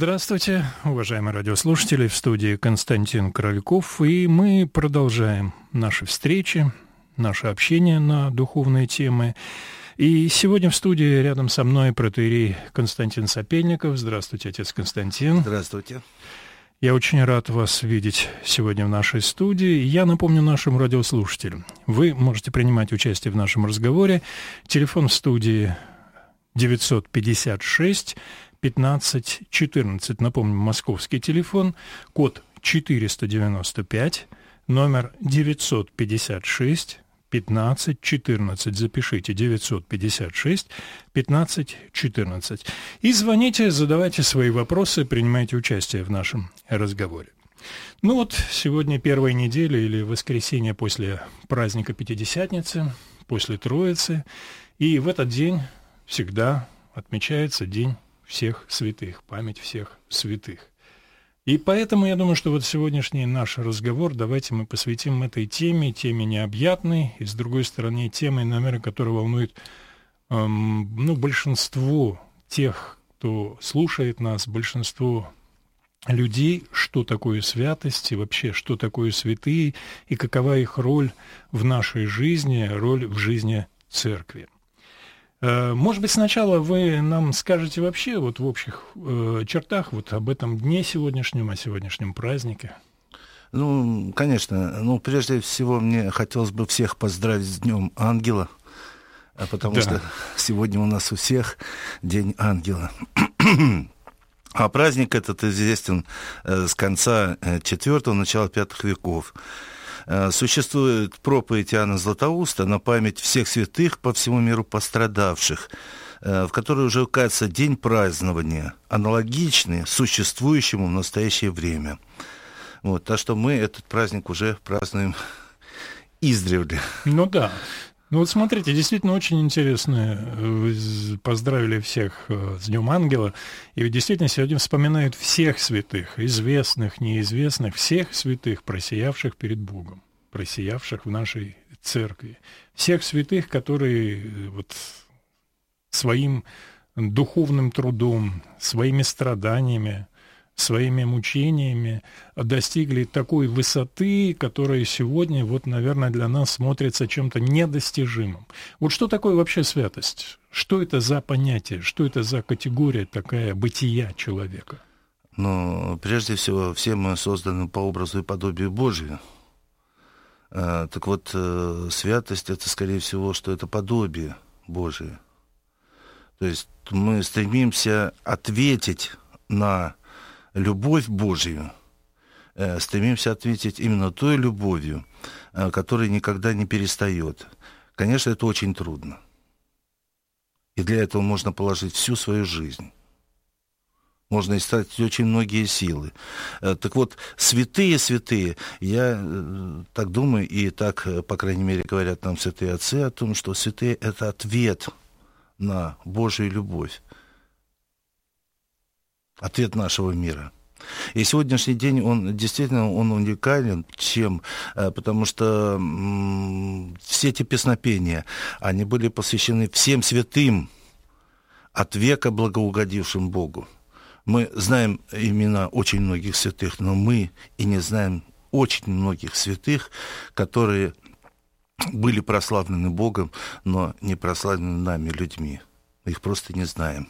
Здравствуйте, уважаемые радиослушатели, в студии Константин Крольков, и мы продолжаем наши встречи, наше общение на духовные темы. И сегодня в студии рядом со мной протеерей Константин Сапельников. Здравствуйте, отец Константин. Здравствуйте. Я очень рад вас видеть сегодня в нашей студии. Я напомню нашим радиослушателям. Вы можете принимать участие в нашем разговоре. Телефон в студии 956 15 14. Напомню, московский телефон, код 495, номер 956 15 14. Запишите 956 15 14. И звоните, задавайте свои вопросы, принимайте участие в нашем разговоре. Ну вот, сегодня первая неделя или воскресенье после праздника Пятидесятницы, после Троицы, и в этот день всегда отмечается День всех святых, память всех святых. И поэтому я думаю, что вот сегодняшний наш разговор давайте мы посвятим этой теме, теме необъятной, и с другой стороны темой, наверное, которая волнует эм, ну, большинство тех, кто слушает нас, большинство людей, что такое святость и вообще, что такое святые, и какова их роль в нашей жизни, роль в жизни церкви. Э, может быть, сначала вы нам скажете вообще вот в общих э, чертах вот об этом дне сегодняшнем, о сегодняшнем празднике? Ну, конечно. Ну, прежде всего, мне хотелось бы всех поздравить с Днем Ангела, а потому да. что сегодня у нас у всех День Ангела. А праздник этот известен э, с конца IV, начала V веков. Э, существует проповедь Иоанна Златоуста на память всех святых по всему миру пострадавших, э, в которой уже указывается день празднования, аналогичный существующему в настоящее время. Вот, так что мы этот праздник уже празднуем издревле. Ну да. Ну вот смотрите, действительно очень интересно. Вы поздравили всех э, с Днем Ангела. И действительно сегодня вспоминают всех святых, известных, неизвестных, всех святых, просиявших перед Богом, просиявших в нашей церкви. Всех святых, которые э, вот своим духовным трудом, своими страданиями, своими мучениями достигли такой высоты, которая сегодня, вот, наверное, для нас смотрится чем-то недостижимым. Вот что такое вообще святость? Что это за понятие? Что это за категория такая бытия человека? Ну, прежде всего, все мы созданы по образу и подобию Божию. А, так вот, э, святость это, скорее всего, что это подобие Божие. То есть мы стремимся ответить на любовь Божью, э, стремимся ответить именно той любовью, э, которая никогда не перестает. Конечно, это очень трудно. И для этого можно положить всю свою жизнь. Можно истратить очень многие силы. Э, так вот, святые, святые, я так думаю, и так, по крайней мере, говорят нам святые отцы о том, что святые — это ответ на Божью любовь ответ нашего мира. И сегодняшний день, он действительно он уникален, чем? Э, потому что все эти песнопения, они были посвящены всем святым, от века благоугодившим Богу. Мы знаем имена очень многих святых, но мы и не знаем очень многих святых, которые были прославлены Богом, но не прославлены нами, людьми. Мы их просто не знаем.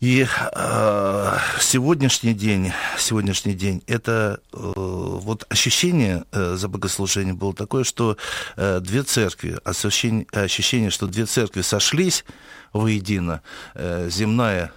И э, сегодняшний день, сегодняшний день, это э, вот ощущение э, за богослужение было такое, что э, две церкви, ощущение, ощущение, что две церкви сошлись воедино, э, земная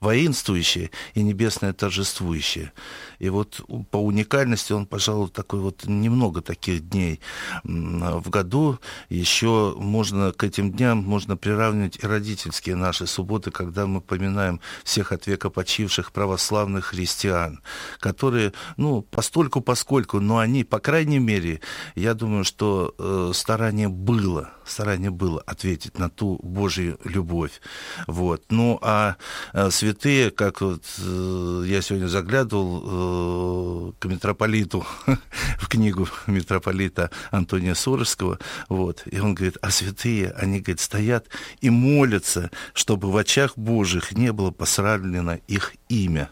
воинствующее и небесное торжествующее. И вот по уникальности он, пожалуй, такой вот немного таких дней в году. Еще можно к этим дням можно приравнивать и родительские наши субботы, когда мы поминаем всех от века почивших православных христиан, которые, ну, постольку, поскольку, но они, по крайней мере, я думаю, что э, старание было, старание было ответить на ту Божью любовь. Вот. Ну, а э, святые, как вот э, я сегодня заглядывал э, к митрополиту в книгу митрополита Антония Сурожского, вот, и он говорит, а святые, они, говорит, стоят и молятся, чтобы в очах Божьих не было посравнено их имя.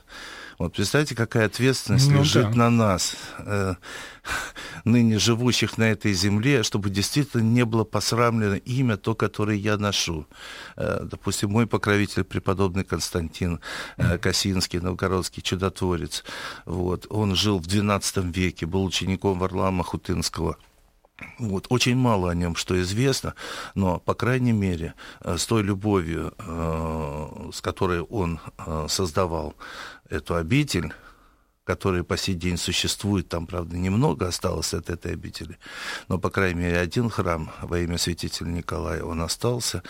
Вот представьте, какая ответственность ну, лежит да. на нас, э, ныне живущих на этой земле, чтобы действительно не было посрамлено имя, то, которое я ношу. Э, допустим, мой покровитель, преподобный Константин э, Косинский, новгородский чудотворец, вот, он жил в XII веке, был учеником Варлама Хутынского. Вот. Очень мало о нем что известно, но, по крайней мере, э, с той любовью, э, с которой он э, создавал эту обитель, которая по сей день существует, там, правда, немного осталось от этой обители, но, по крайней мере, один храм во имя святителя Николая, он остался.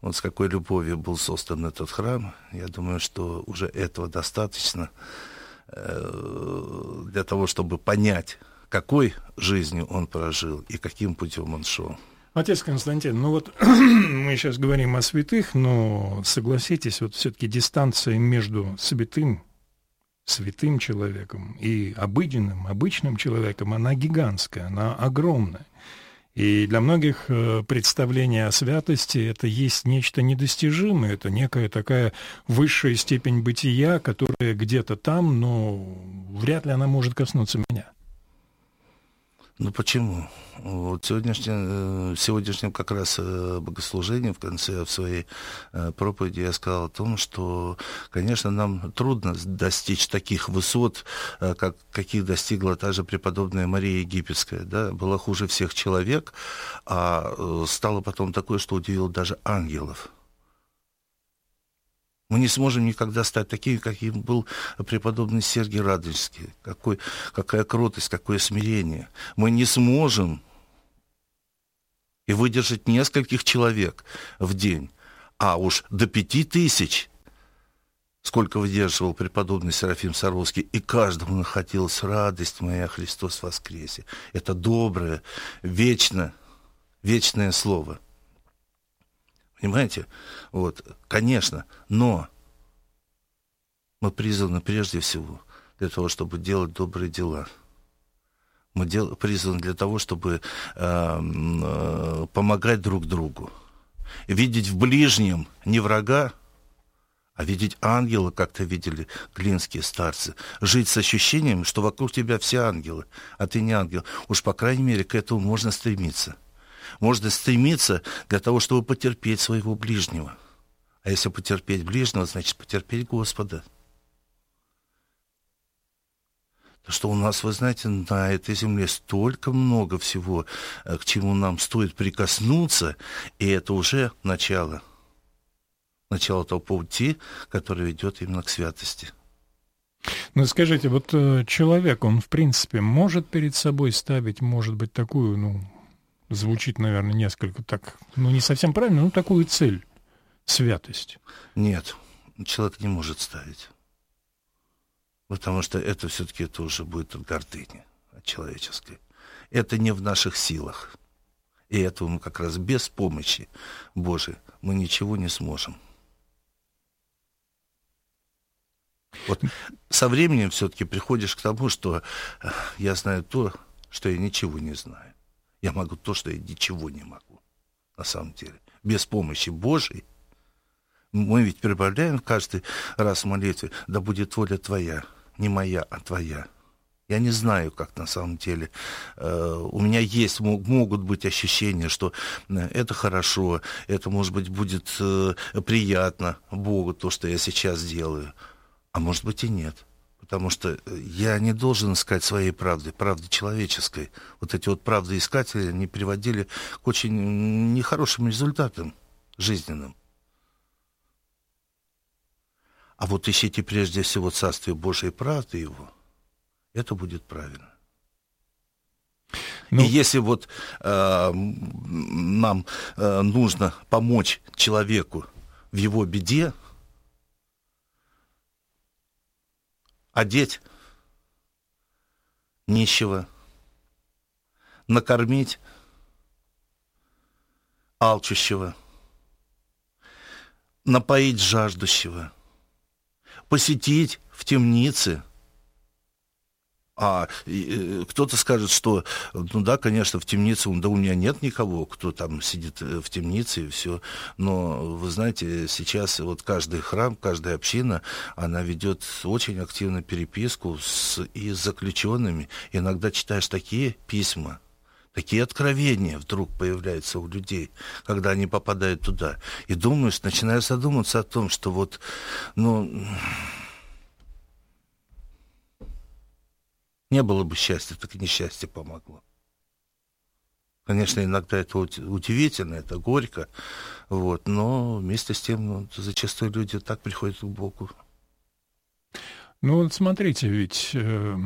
Вот с какой любовью был создан этот храм, я думаю, что уже этого достаточно для того, чтобы понять, какой жизнью он прожил и каким путем он шел. Отец Константин, ну вот мы сейчас говорим о святых, но согласитесь, вот все-таки дистанция между святым, святым человеком и обыденным, обычным человеком, она гигантская, она огромная. И для многих э, представление о святости это есть нечто недостижимое, это некая такая высшая степень бытия, которая где-то там, но вряд ли она может коснуться меня. Ну почему? Вот сегодняшнем, э, сегодняшнем как раз э, богослужении в конце в своей э, проповеди я сказал о том, что, конечно, нам трудно достичь таких высот, как, каких достигла та же преподобная Мария Египетская. Да? Была хуже всех человек, а стало потом такое, что удивило даже ангелов. Мы не сможем никогда стать такими, каким был преподобный Сергий Радонежский. Какой, какая кротость, какое смирение. Мы не сможем и выдержать нескольких человек в день, а уж до пяти тысяч, сколько выдерживал преподобный Серафим Саровский, и каждому находилась радость моя, Христос воскресе. Это доброе, вечно, вечное слово – Понимаете? Вот, конечно, но мы призваны прежде всего для того, чтобы делать добрые дела. Мы дел, призваны для того, чтобы э, э, помогать друг другу. Видеть в ближнем не врага, а видеть ангела, как-то видели глинские старцы. Жить с ощущением, что вокруг тебя все ангелы, а ты не ангел. Уж, по крайней мере, к этому можно стремиться можно стремиться для того, чтобы потерпеть своего ближнего. А если потерпеть ближнего, значит потерпеть Господа. То, что у нас, вы знаете, на этой земле столько много всего, э, к чему нам стоит прикоснуться, и это уже начало. Начало того пути, который ведет именно к святости. Ну, скажите, вот э, человек, он, в принципе, может перед собой ставить, может быть, такую, ну, звучит, наверное, несколько так, ну, не совсем правильно, но такую цель — святость. Нет, человек не может ставить. Потому что это все-таки это уже будет от гордыни, человеческой. Это не в наших силах. И этого мы как раз без помощи Божией мы ничего не сможем. Вот со временем все-таки приходишь к тому, что я знаю то, что я ничего не знаю. Я могу то, что я ничего не могу, на самом деле. Без помощи Божией мы ведь прибавляем каждый раз в молитве, да будет воля твоя, не моя, а твоя. Я не знаю, как на самом деле. Э, у меня есть, могут быть ощущения, что э, это хорошо, это, может быть, будет э, приятно Богу, то, что я сейчас делаю. А может быть и нет потому что я не должен искать своей правды, правды человеческой. Вот эти вот правды искатели не приводили к очень нехорошим результатам жизненным. А вот ищите прежде всего Царствие Божие и правды Его, это будет правильно. Ну... И если вот э, нам э, нужно помочь человеку в его беде, одеть нищего, накормить алчущего, напоить жаждущего. посетить в темнице. А э, кто-то скажет, что, ну да, конечно, в темнице, да у меня нет никого, кто там сидит э, в темнице и все. Но, вы знаете, сейчас вот каждый храм, каждая община, она ведет очень активно переписку с, и с заключенными. Иногда читаешь такие письма, такие откровения вдруг появляются у людей, когда они попадают туда. И думаешь, начинаешь задуматься о том, что вот, ну Не было бы счастья, так и несчастье помогло. Конечно, иногда это удивительно, это горько, вот, но вместе с тем ну, зачастую люди так приходят к Богу. Ну вот смотрите, ведь э,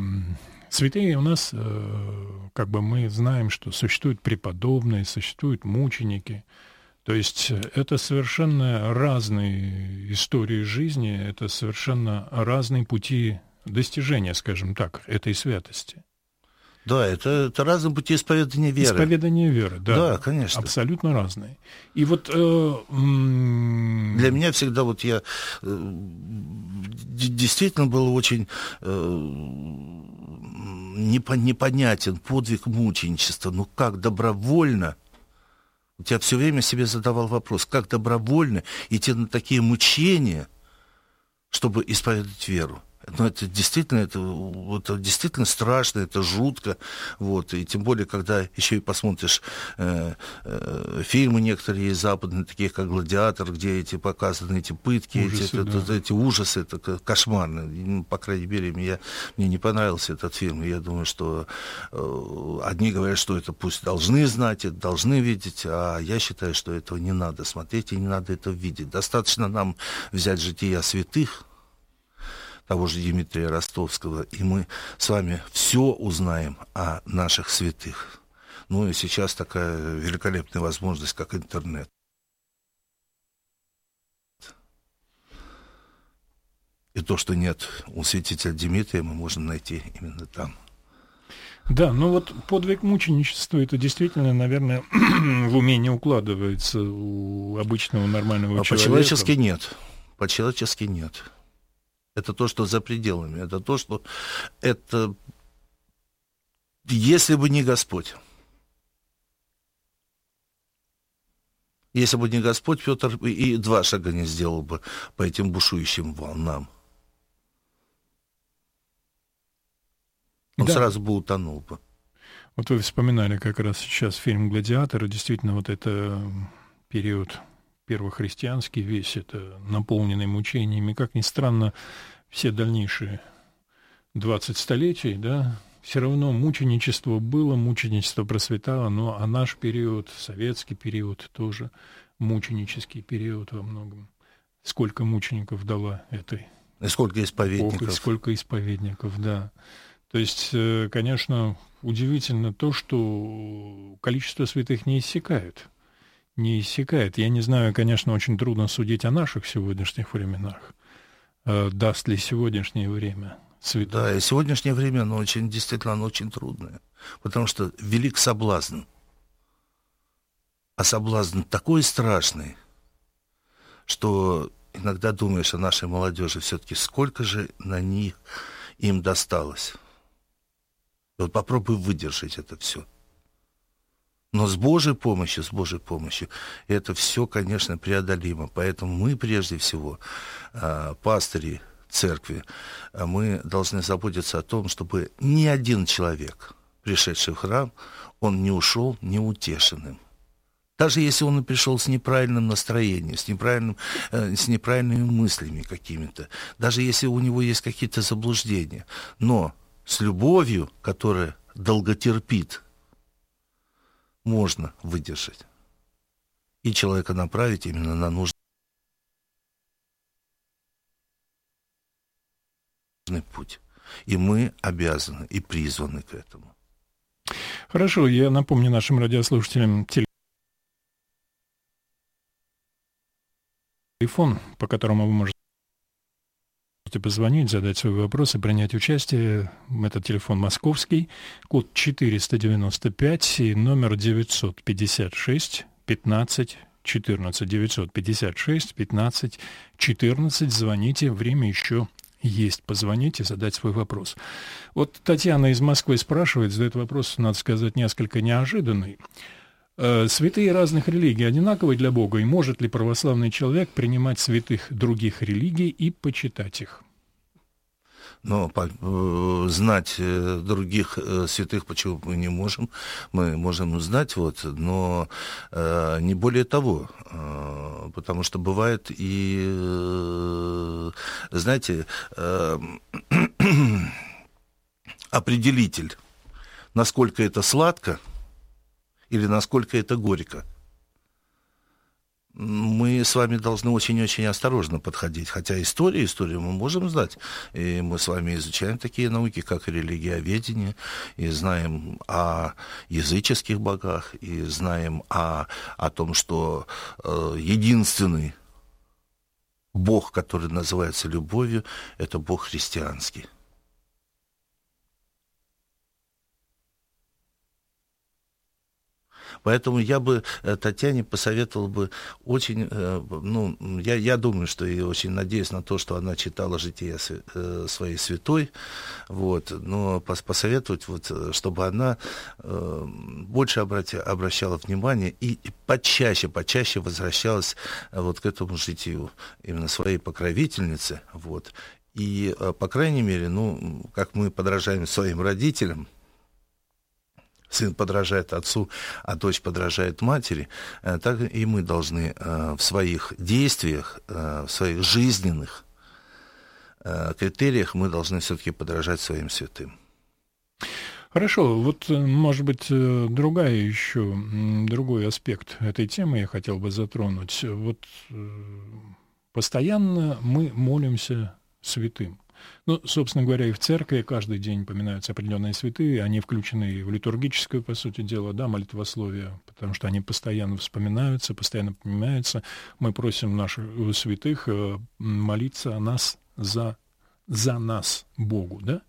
святые у нас, э, как бы мы знаем, что существуют преподобные, существуют мученики. То есть это совершенно разные истории жизни, это совершенно разные пути достижения, скажем так, этой святости. Да, это, это разные пути исповедания веры. Исповедание веры, да. Да, конечно. Абсолютно разные. И вот... Э, Для меня всегда вот я... Э, действительно было очень... Э, непонятен подвиг мученичества. Ну как добровольно... Я все время себе задавал вопрос, как добровольно идти на такие мучения, чтобы исповедать веру. Ну, это действительно, это, это действительно страшно, это жутко, вот, и тем более, когда еще и посмотришь э, э, фильмы некоторые западные, такие как «Гладиатор», где эти показаны эти пытки, ужасы, эти, да. это, эти ужасы, это кошмарно, ну, по крайней мере, мне, мне не понравился этот фильм, я думаю, что э, одни говорят, что это пусть должны знать, это должны видеть, а я считаю, что этого не надо смотреть и не надо это видеть. Достаточно нам взять жития святых, того же Дмитрия Ростовского, и мы с вами все узнаем о наших святых. Ну и сейчас такая великолепная возможность, как интернет. И то, что нет у святителя Дмитрия, мы можем найти именно там. Да, ну вот подвиг мученичества, это действительно, наверное, в уме не укладывается у обычного нормального а человека. по-человечески нет. По-человечески нет. Это то, что за пределами. Это то, что... Это... Если бы не Господь. Если бы не Господь, Петр и два шага не сделал бы по этим бушующим волнам. Он да. сразу бы утонул бы. Вот вы вспоминали как раз сейчас фильм «Гладиатор», и действительно вот это период первохристианский весь, это наполненный мучениями. Как ни странно, все дальнейшие 20 столетий, да, все равно мученичество было, мученичество процветало, но а наш период, советский период тоже мученический период во многом. Сколько мучеников дала этой и сколько исповедников. Эпохи, сколько исповедников, да. То есть, э, конечно, удивительно то, что количество святых не иссякает не иссякает. Я не знаю, конечно, очень трудно судить о наших сегодняшних временах. Э, даст ли сегодняшнее время святых? Да, и сегодняшнее время, оно очень, действительно, оно очень трудное. Потому что велик соблазн. А соблазн такой страшный, что иногда думаешь о нашей молодежи все-таки, сколько же на них им досталось. вот попробуй выдержать это все. Но с Божьей помощью, с Божьей помощью это все, конечно, преодолимо. Поэтому мы прежде всего, а, пастыри церкви, а, мы должны заботиться о том, чтобы ни один человек, пришедший в храм, он не ушел неутешенным. Даже если он и пришел с неправильным настроением, с, неправильным, э, с неправильными мыслями какими-то, даже если у него есть какие-то заблуждения, но с любовью, которая долготерпит, можно выдержать. И человека направить именно на нужный путь. И мы обязаны и призваны к этому. Хорошо, я напомню нашим радиослушателям телефон, по которому вы можете можете позвонить, задать свои вопросы, принять участие. Этот телефон московский, код 495 и номер 956 15 14 956 15 14. Звоните, время еще есть позвонить и задать свой вопрос. Вот Татьяна из Москвы спрашивает, задает вопрос, надо сказать, несколько неожиданный. Э, святые разных религий одинаковы для Бога, и может ли православный человек принимать святых других религий и почитать их? Но э, знать э, других святых почему мы не можем. Мы можем знать, вот, но не более того. Потому что бывает и, знаете, определитель, насколько это сладко – или насколько это горько. Мы с вами должны очень-очень осторожно подходить, хотя история, историю мы можем знать, и мы с вами изучаем такие науки, как религиоведение, и знаем о языческих богах, и знаем о, о том, что э, единственный Бог, который называется любовью, это Бог христианский. Поэтому я бы э, Татьяне посоветовал бы очень, э, ну, я, я думаю, что и очень надеюсь на то, что она читала жития э, своей святой, вот, но посоветовать, вот, чтобы она больше обращала внимание и почаще, почаще возвращалась вот к этому житию именно своей покровительницы, вот, и, по крайней мере, ну, как мы подражаем своим родителям, сын подражает отцу, а дочь подражает матери, э, так и мы должны э, в своих действиях, э, в своих жизненных критериях мы должны все-таки подражать своим святым. Хорошо, вот, может быть, другая еще, другой аспект этой темы я хотел бы затронуть. Вот постоянно мы молимся святым. Ну, собственно говоря, и в церкви каждый день поминаются определенные святые, они включены в литургическую, по сути дела, да, молитвословие, потому что они постоянно вспоминаются, постоянно поминаются. Мы просим наших святых э, молиться о нас за, за нас, Богу, да?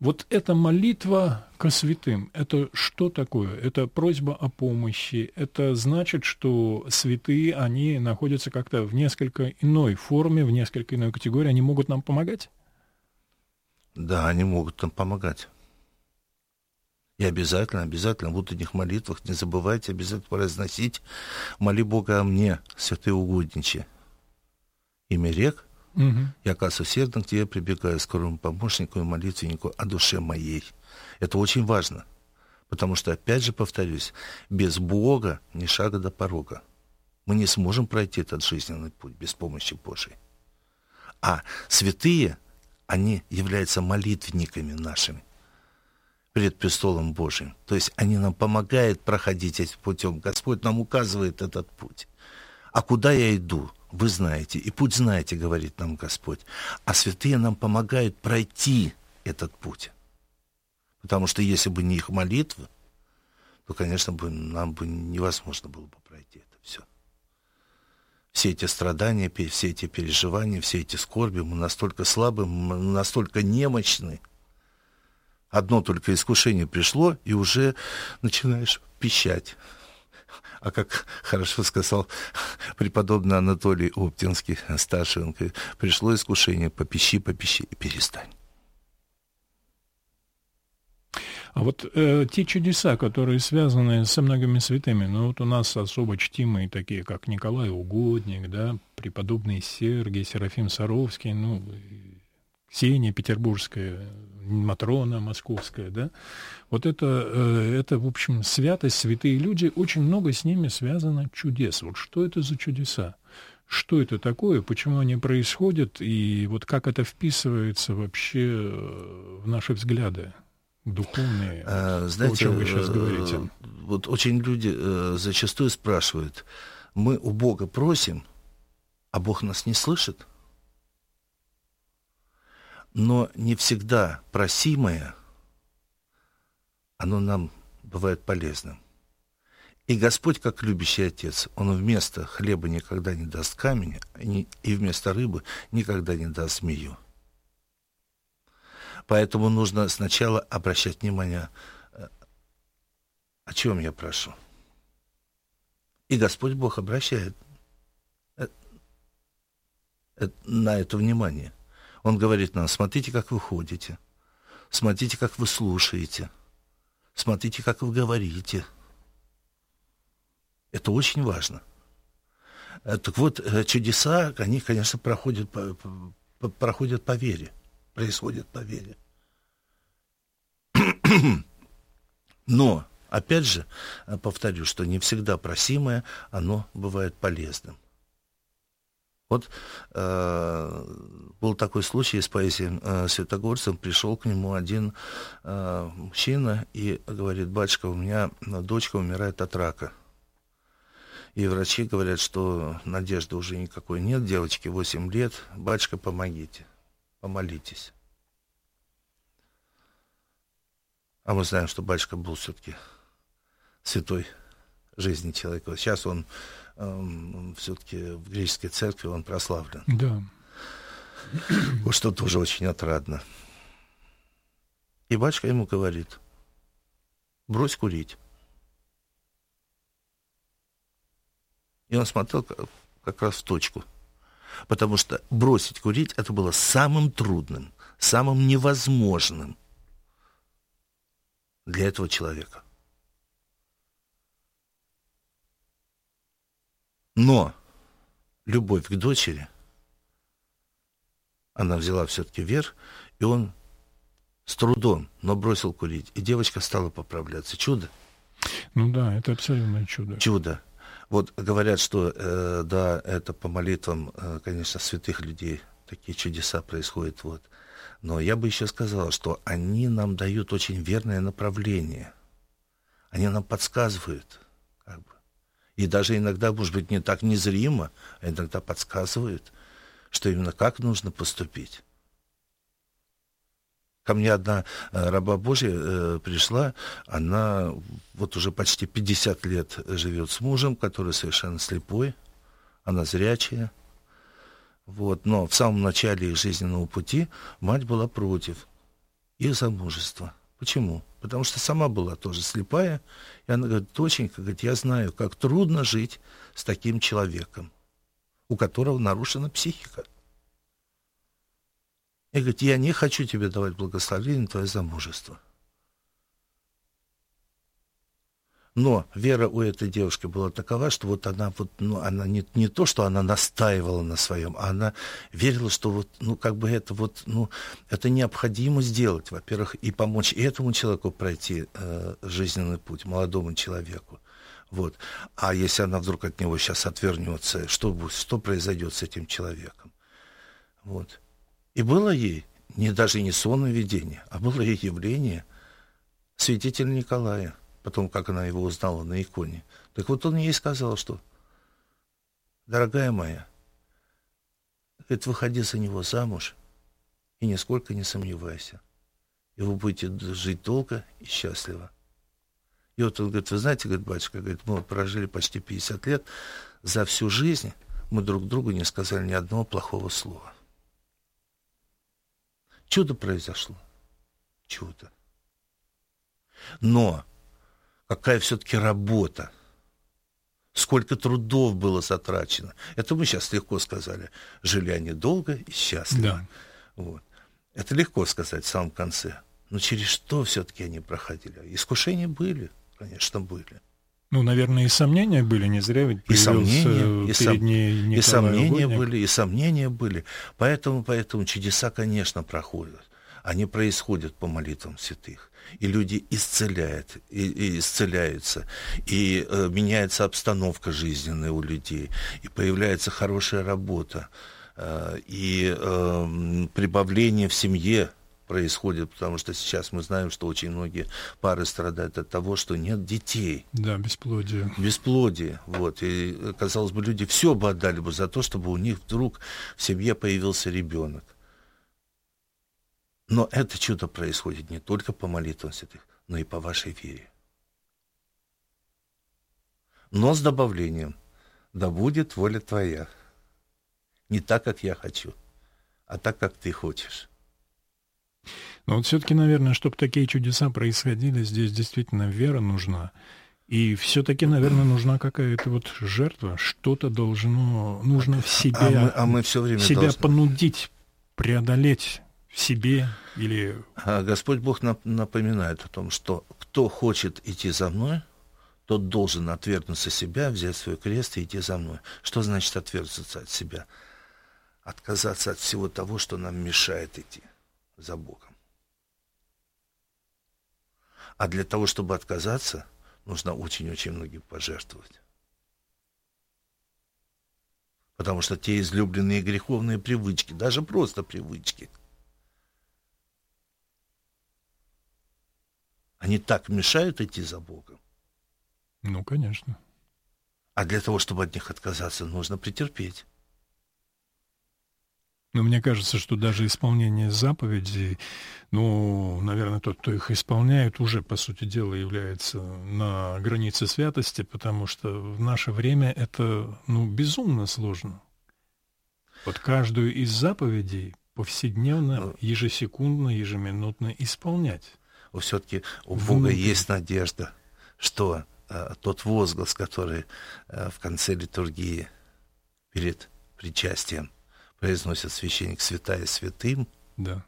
Вот эта молитва ко святым, это что такое? Это просьба о помощи. Это значит, что святые, они находятся как-то в несколько иной форме, в несколько иной категории. Они могут нам помогать? Да, они могут нам помогать. И обязательно, обязательно в утренних молитвах не забывайте обязательно произносить «Моли Бога о мне, святые угодничи». Имя рек, угу. я, оказывается, усердно к тебе прибегаю, скорому помощнику и молитвеннику о душе моей. Это очень важно, потому что, опять же повторюсь, без Бога ни шага до порога. Мы не сможем пройти этот жизненный путь без помощи Божией. А святые – они являются молитвенниками нашими перед престолом Божиим. То есть они нам помогают проходить этим путем. Господь нам указывает этот путь. А куда я иду? Вы знаете. И путь знаете, говорит нам Господь. А святые нам помогают пройти этот путь. Потому что если бы не их молитвы, то, конечно, бы, нам бы невозможно было бы пройти все эти страдания, все эти переживания, все эти скорби, мы настолько слабы, мы настолько немощны. Одно только искушение пришло, и уже начинаешь пищать. А как хорошо сказал преподобный Анатолий Оптинский, старший, он говорит, пришло искушение, попищи, попищи и перестань. А вот э, те чудеса, которые связаны со многими святыми, ну вот у нас особо чтимые такие, как Николай Угодник, да, преподобный Сергий, Серафим Саровский, ну, Ксения Петербургская, Матрона Московская, да, вот это, э, это, в общем, святость, святые люди, очень много с ними связано чудес. Вот что это за чудеса? Что это такое, почему они происходят, и вот как это вписывается вообще э, в наши взгляды? Духовные, а, знаете, о чем вы сейчас говорите? Э, вот очень люди э, зачастую спрашивают, мы у Бога просим, а Бог нас не слышит? Но не всегда просимое, оно нам бывает полезным. И Господь, как любящий Отец, Он вместо хлеба никогда не даст камень, и вместо рыбы никогда не даст змею. Поэтому нужно сначала обращать внимание, э, о чем я прошу. И Господь Бог обращает э, э, на это внимание. Он говорит нам, смотрите, как вы ходите, смотрите, как вы слушаете, смотрите, как вы говорите. Это очень важно. Так вот, чудеса, они, конечно, проходят по, проходят по вере, происходят по вере. Но, опять же, повторю, что не всегда просимое, оно бывает полезным. Вот э, был такой случай с поэзией э, Святогорцем. Пришел к нему один э, мужчина и говорит, батюшка, у меня дочка умирает от рака. И врачи говорят, что надежды уже никакой нет, девочке 8 лет, батюшка, помогите, помолитесь. А мы знаем, что батюшка был все-таки святой жизни человека. Сейчас он эм, все-таки в греческой церкви он прославлен. Да. Вот что тоже очень отрадно. И батюшка ему говорит, брось курить. И он смотрел как, как раз в точку. Потому что бросить курить это было самым трудным, самым невозможным для этого человека. Но любовь к дочери, она взяла все-таки верх, и он с трудом, но бросил курить. И девочка стала поправляться. Чудо. Ну да, это абсолютно чудо. Чудо. Вот говорят, что э, да, это по молитвам, э, конечно, святых людей такие чудеса происходят. Вот. Но я бы еще сказал, что они нам дают очень верное направление. Они нам подсказывают. Как бы. И даже иногда, может быть, не так незримо, а иногда подсказывают, что именно как нужно поступить. Ко мне одна э, раба Божья э, пришла, она вот уже почти 50 лет живет с мужем, который совершенно слепой, она зрячая. Вот, но в самом начале их жизненного пути мать была против их замужества. Почему? Потому что сама была тоже слепая, и она говорит, доченька, говорит, я знаю, как трудно жить с таким человеком, у которого нарушена психика. И говорит, я не хочу тебе давать благословение твое замужество. Но вера у этой девушки была такова, что вот она вот, ну, она не, не то, что она настаивала на своем, а она верила, что вот, ну, как бы это вот, ну, это необходимо сделать, во-первых, и помочь этому человеку пройти э, жизненный путь, молодому человеку. Вот. А если она вдруг от него сейчас отвернется, что, что произойдет с этим человеком? Вот. И было ей не даже не сонное видение, а было ей явление святителя Николая, потом, как она его узнала на иконе. Так вот он ей сказал, что, дорогая моя, говорит, выходи за него замуж и нисколько не сомневайся. И вы будете жить долго и счастливо. И вот он говорит, вы знаете, говорит, батюшка, говорит, мы прожили почти 50 лет, за всю жизнь мы друг другу не сказали ни одного плохого слова. Чудо произошло. Чудо. Но какая все-таки работа. Сколько трудов было затрачено. Это мы сейчас легко сказали. Жили они долго и счастливо. Да. Вот. Это легко сказать в самом конце. Но через что все-таки они проходили? Искушения были, конечно, были. Ну, наверное, и сомнения были, не зря ведь и сомнения, и, сом... и сомнения были, и сомнения были. Поэтому, поэтому чудеса, конечно, проходят. Они происходят по молитвам святых. И люди исцеляют, и, и исцеляются, и э, меняется обстановка жизненная у людей, и появляется хорошая работа, э, и э, прибавление в семье происходит, потому что сейчас мы знаем, что очень многие пары страдают от того, что нет детей. Да, бесплодие. Бесплодие, вот. И, казалось бы, люди все бы отдали бы за то, чтобы у них вдруг в семье появился ребенок. Но это чудо происходит не только по молитвам святых, но и по вашей вере. Но с добавлением, да будет воля твоя. Не так, как я хочу, а так, как ты хочешь. Но вот все-таки, наверное, чтобы такие чудеса происходили, здесь действительно вера нужна. И все-таки, наверное, нужна какая-то вот жертва, что-то должно, нужно в себе, а мы, а мы все время себя должны... понудить преодолеть в себе или... А Господь Бог напоминает о том, что кто хочет идти за мной, тот должен отвергнуться себя, взять свой крест и идти за мной. Что значит отвергнуться от себя? Отказаться от всего того, что нам мешает идти за Богом. А для того, чтобы отказаться, нужно очень-очень многим пожертвовать. Потому что те излюбленные греховные привычки, даже просто привычки, они так мешают идти за Богом. Ну, конечно. А для того, чтобы от них отказаться, нужно претерпеть. Но мне кажется, что даже исполнение заповедей, ну, наверное, тот, кто их исполняет, уже, по сути дела, является на границе святости, потому что в наше время это, ну, безумно сложно. Вот каждую из заповедей повседневно, ну, ежесекундно, ежеминутно исполнять. Все-таки у Бога Внутри. есть надежда, что э, тот возглас, который э, в конце литургии перед причастием – произносит священник святая святым, да.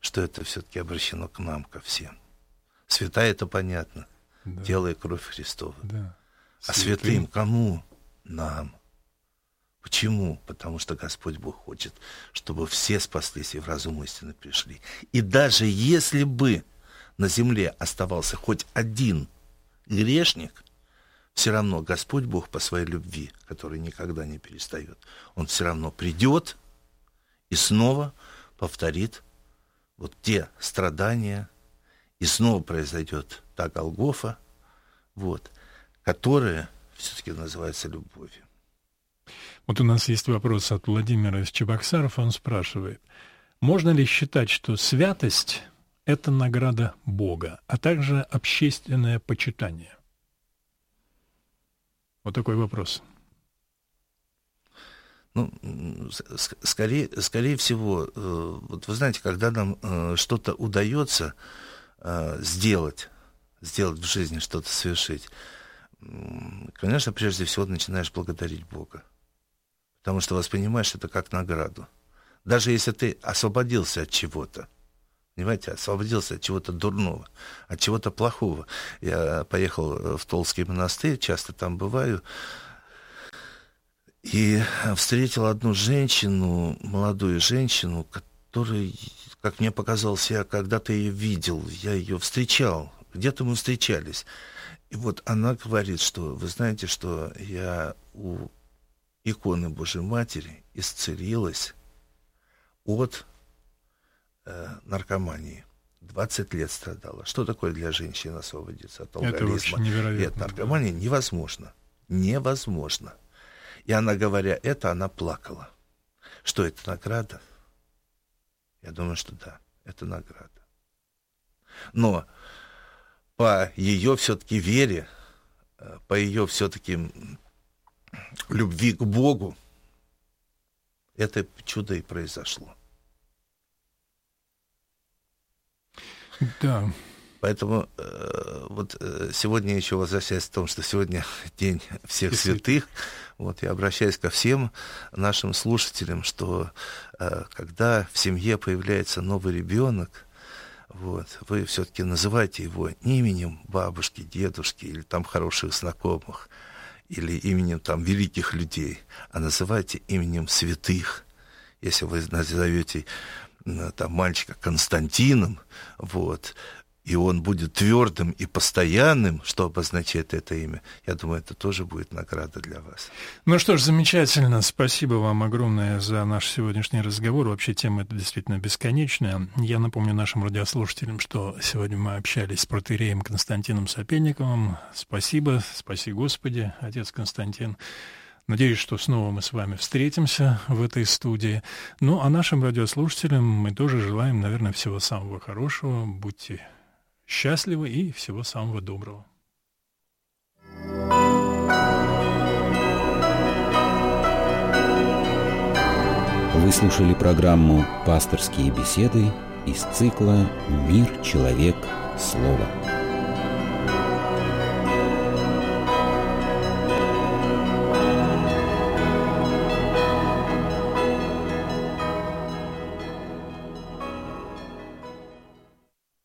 что это все-таки обращено к нам, ко всем. Святая это понятно, да. тело и кровь Христова. Да. А святым кому? Нам. Почему? Потому что Господь Бог хочет, чтобы все спаслись и в разум истины пришли. И даже если бы на земле оставался хоть один грешник, все равно Господь Бог по своей любви, который никогда не перестает, Он все равно придет и снова повторит вот те страдания, и снова произойдет та Голгофа, вот, которая все-таки называется любовью. Вот у нас есть вопрос от Владимира из Чебоксаров, он спрашивает, можно ли считать, что святость – это награда Бога, а также общественное почитание? Вот такой вопрос. Ну, скорее, скорее всего, э, вот вы знаете, когда нам э, что-то удается э, сделать, сделать в жизни, что-то совершить, конечно, прежде всего начинаешь благодарить Бога. Потому что воспринимаешь это как награду. Даже если ты освободился от чего-то, понимаете, освободился от чего-то дурного, от чего-то плохого. Я поехал в Толский монастырь, часто там бываю, и встретил одну женщину, молодую женщину, которая, как мне показалось, я когда-то ее видел, я ее встречал, где-то мы встречались. И вот она говорит, что, вы знаете, что я у иконы Божьей Матери исцелилась от э, наркомании. 20 лет страдала. Что такое для женщины освободиться от алкоголизма? Это. И от наркомании да. невозможно. Невозможно. И она, говоря это, она плакала. Что это награда? Я думаю, что да, это награда. Но по ее все-таки вере, э, по ее все-таки любви к Богу, это чудо и произошло. Да. Поэтому э, вот э, сегодня еще возвращаясь к тому, что сегодня день всех святых, вот я обращаюсь ко всем нашим слушателям, что э, когда в семье появляется новый ребенок, вот, вы все-таки называйте его не именем бабушки, дедушки или там хороших знакомых, или именем там великих людей, а называйте именем святых. Если вы назовете там мальчика Константином, вот, и он будет твердым и постоянным, что обозначает это имя, я думаю, это тоже будет награда для вас. Ну что ж, замечательно. Спасибо вам огромное за наш сегодняшний разговор. Вообще тема эта действительно бесконечная. Я напомню нашим радиослушателям, что сегодня мы общались с протереем Константином Сапельниковым. Спасибо, спаси Господи, отец Константин. Надеюсь, что снова мы с вами встретимся в этой студии. Ну, а нашим радиослушателям мы тоже желаем, наверное, всего самого хорошего. Будьте счастливы и всего самого доброго. Вы слушали программу «Пасторские беседы» из цикла «Мир, человек, слово».